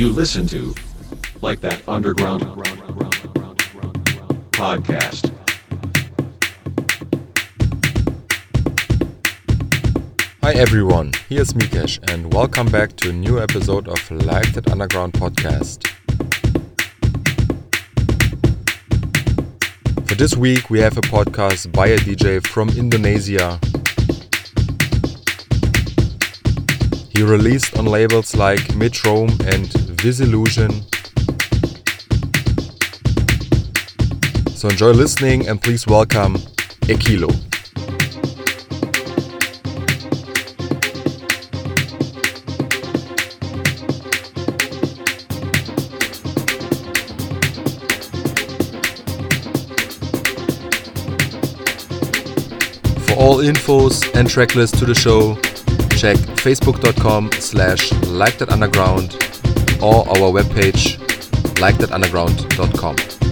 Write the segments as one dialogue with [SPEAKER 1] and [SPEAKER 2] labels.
[SPEAKER 1] You listen to like that underground podcast.
[SPEAKER 2] Hi everyone, here's Mikesh and welcome back to a new episode of Like That Underground podcast. For this week we have a podcast by a DJ from Indonesia. He released on labels like Metrome and Visillusion. So enjoy listening and please welcome Ecilo. For all infos and tracklist to the show, check facebook.com slash like that underground or our webpage likethatunderground.com.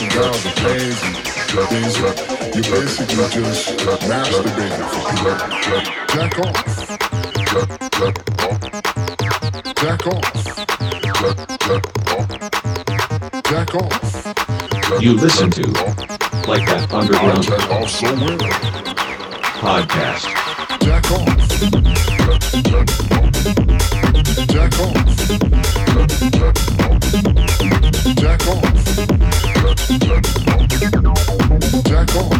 [SPEAKER 3] and girls are crazy. Like these, like, you basically just like masturbating for
[SPEAKER 1] you,
[SPEAKER 3] jack off. Jack, jack off. Jack off. Jack, jack off. Jack off. You listen to like that underground jack off so weird. podcast. Jack off. Jack off. Jack off. Jack off. Jack off. Jack off.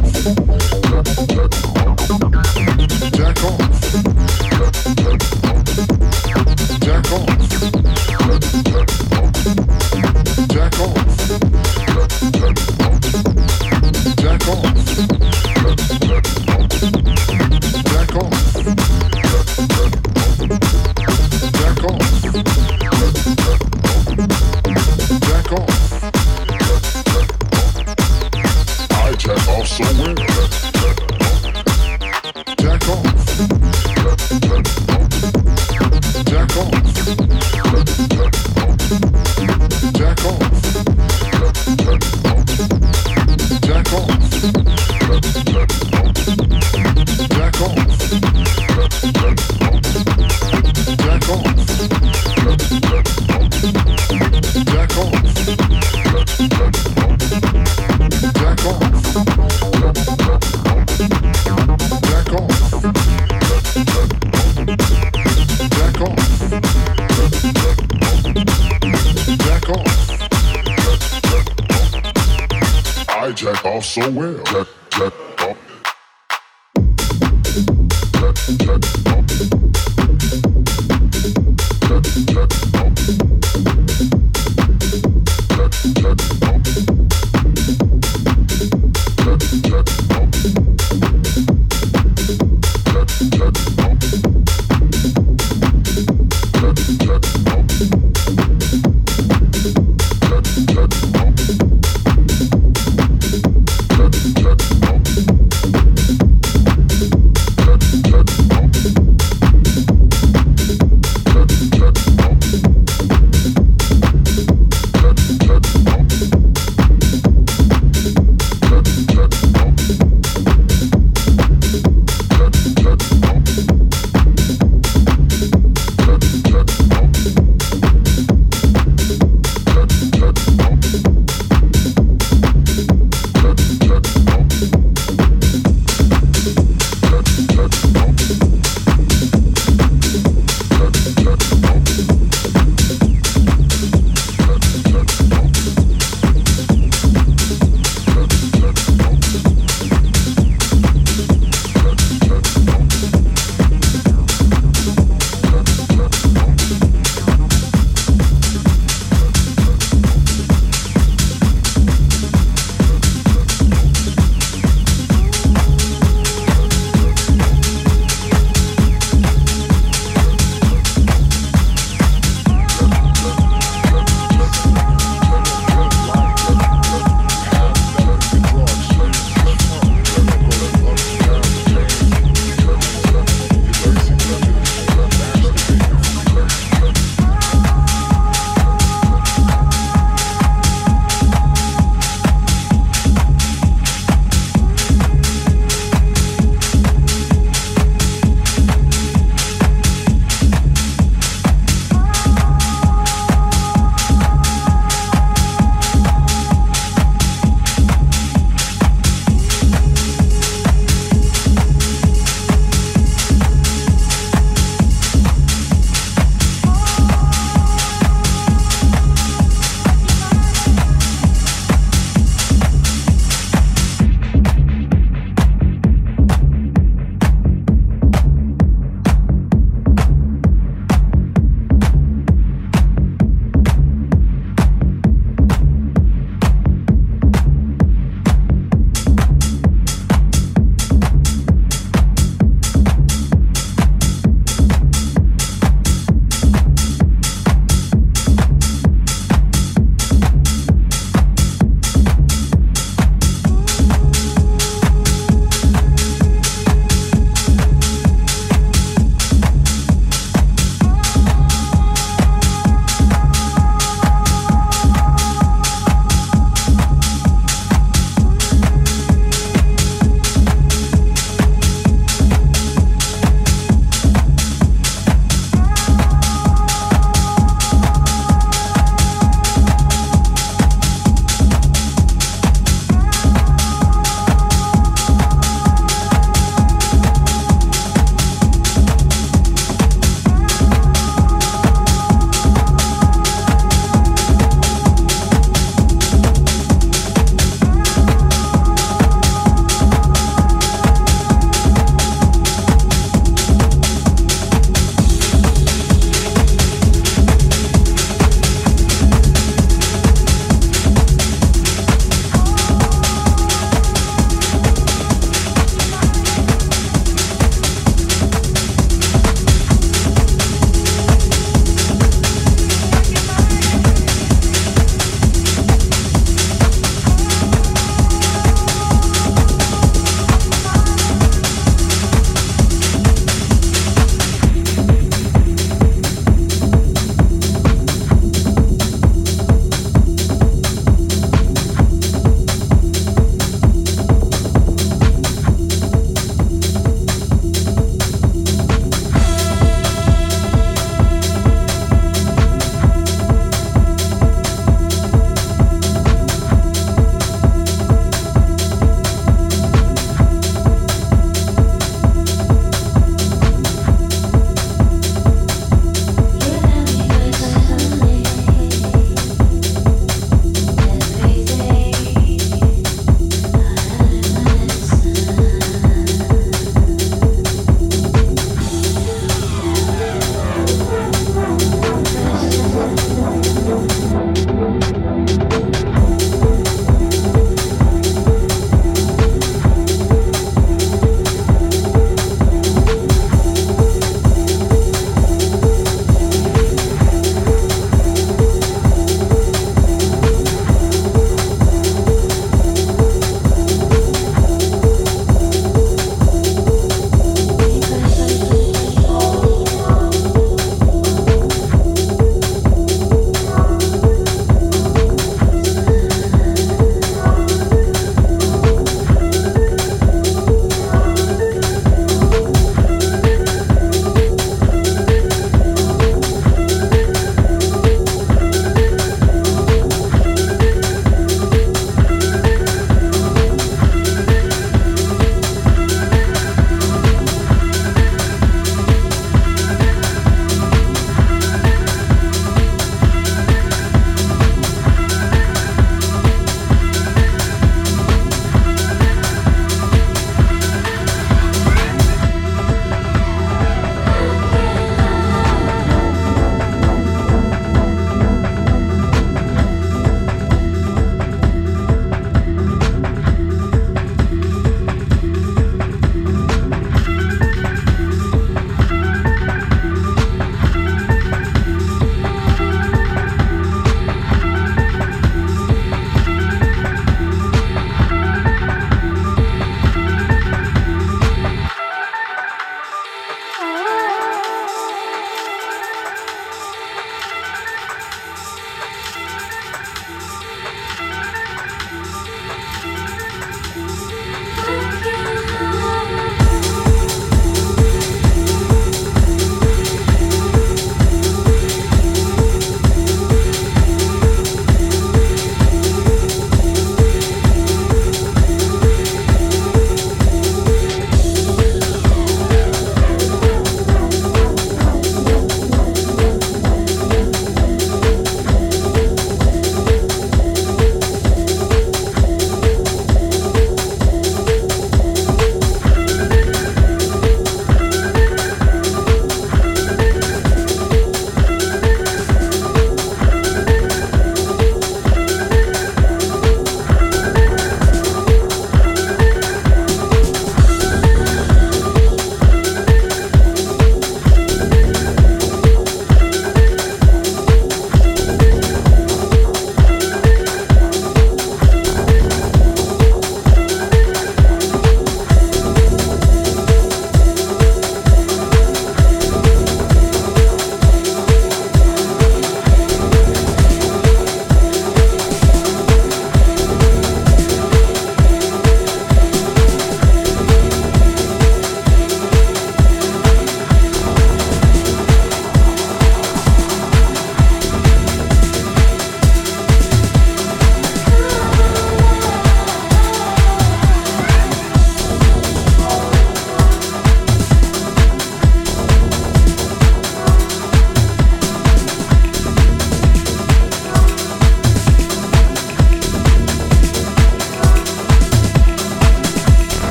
[SPEAKER 3] So well.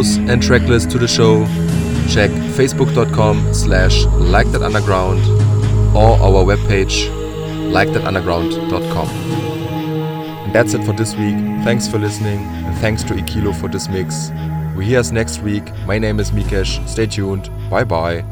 [SPEAKER 2] Infos and tracklist to the show, check facebook.com slash like that underground or our webpage likethatunderground.com. And that's it for this week. Thanks for listening and thanks to Ecilo for this mix. We hear us next week. My name is Mikesh. Stay tuned. Bye bye.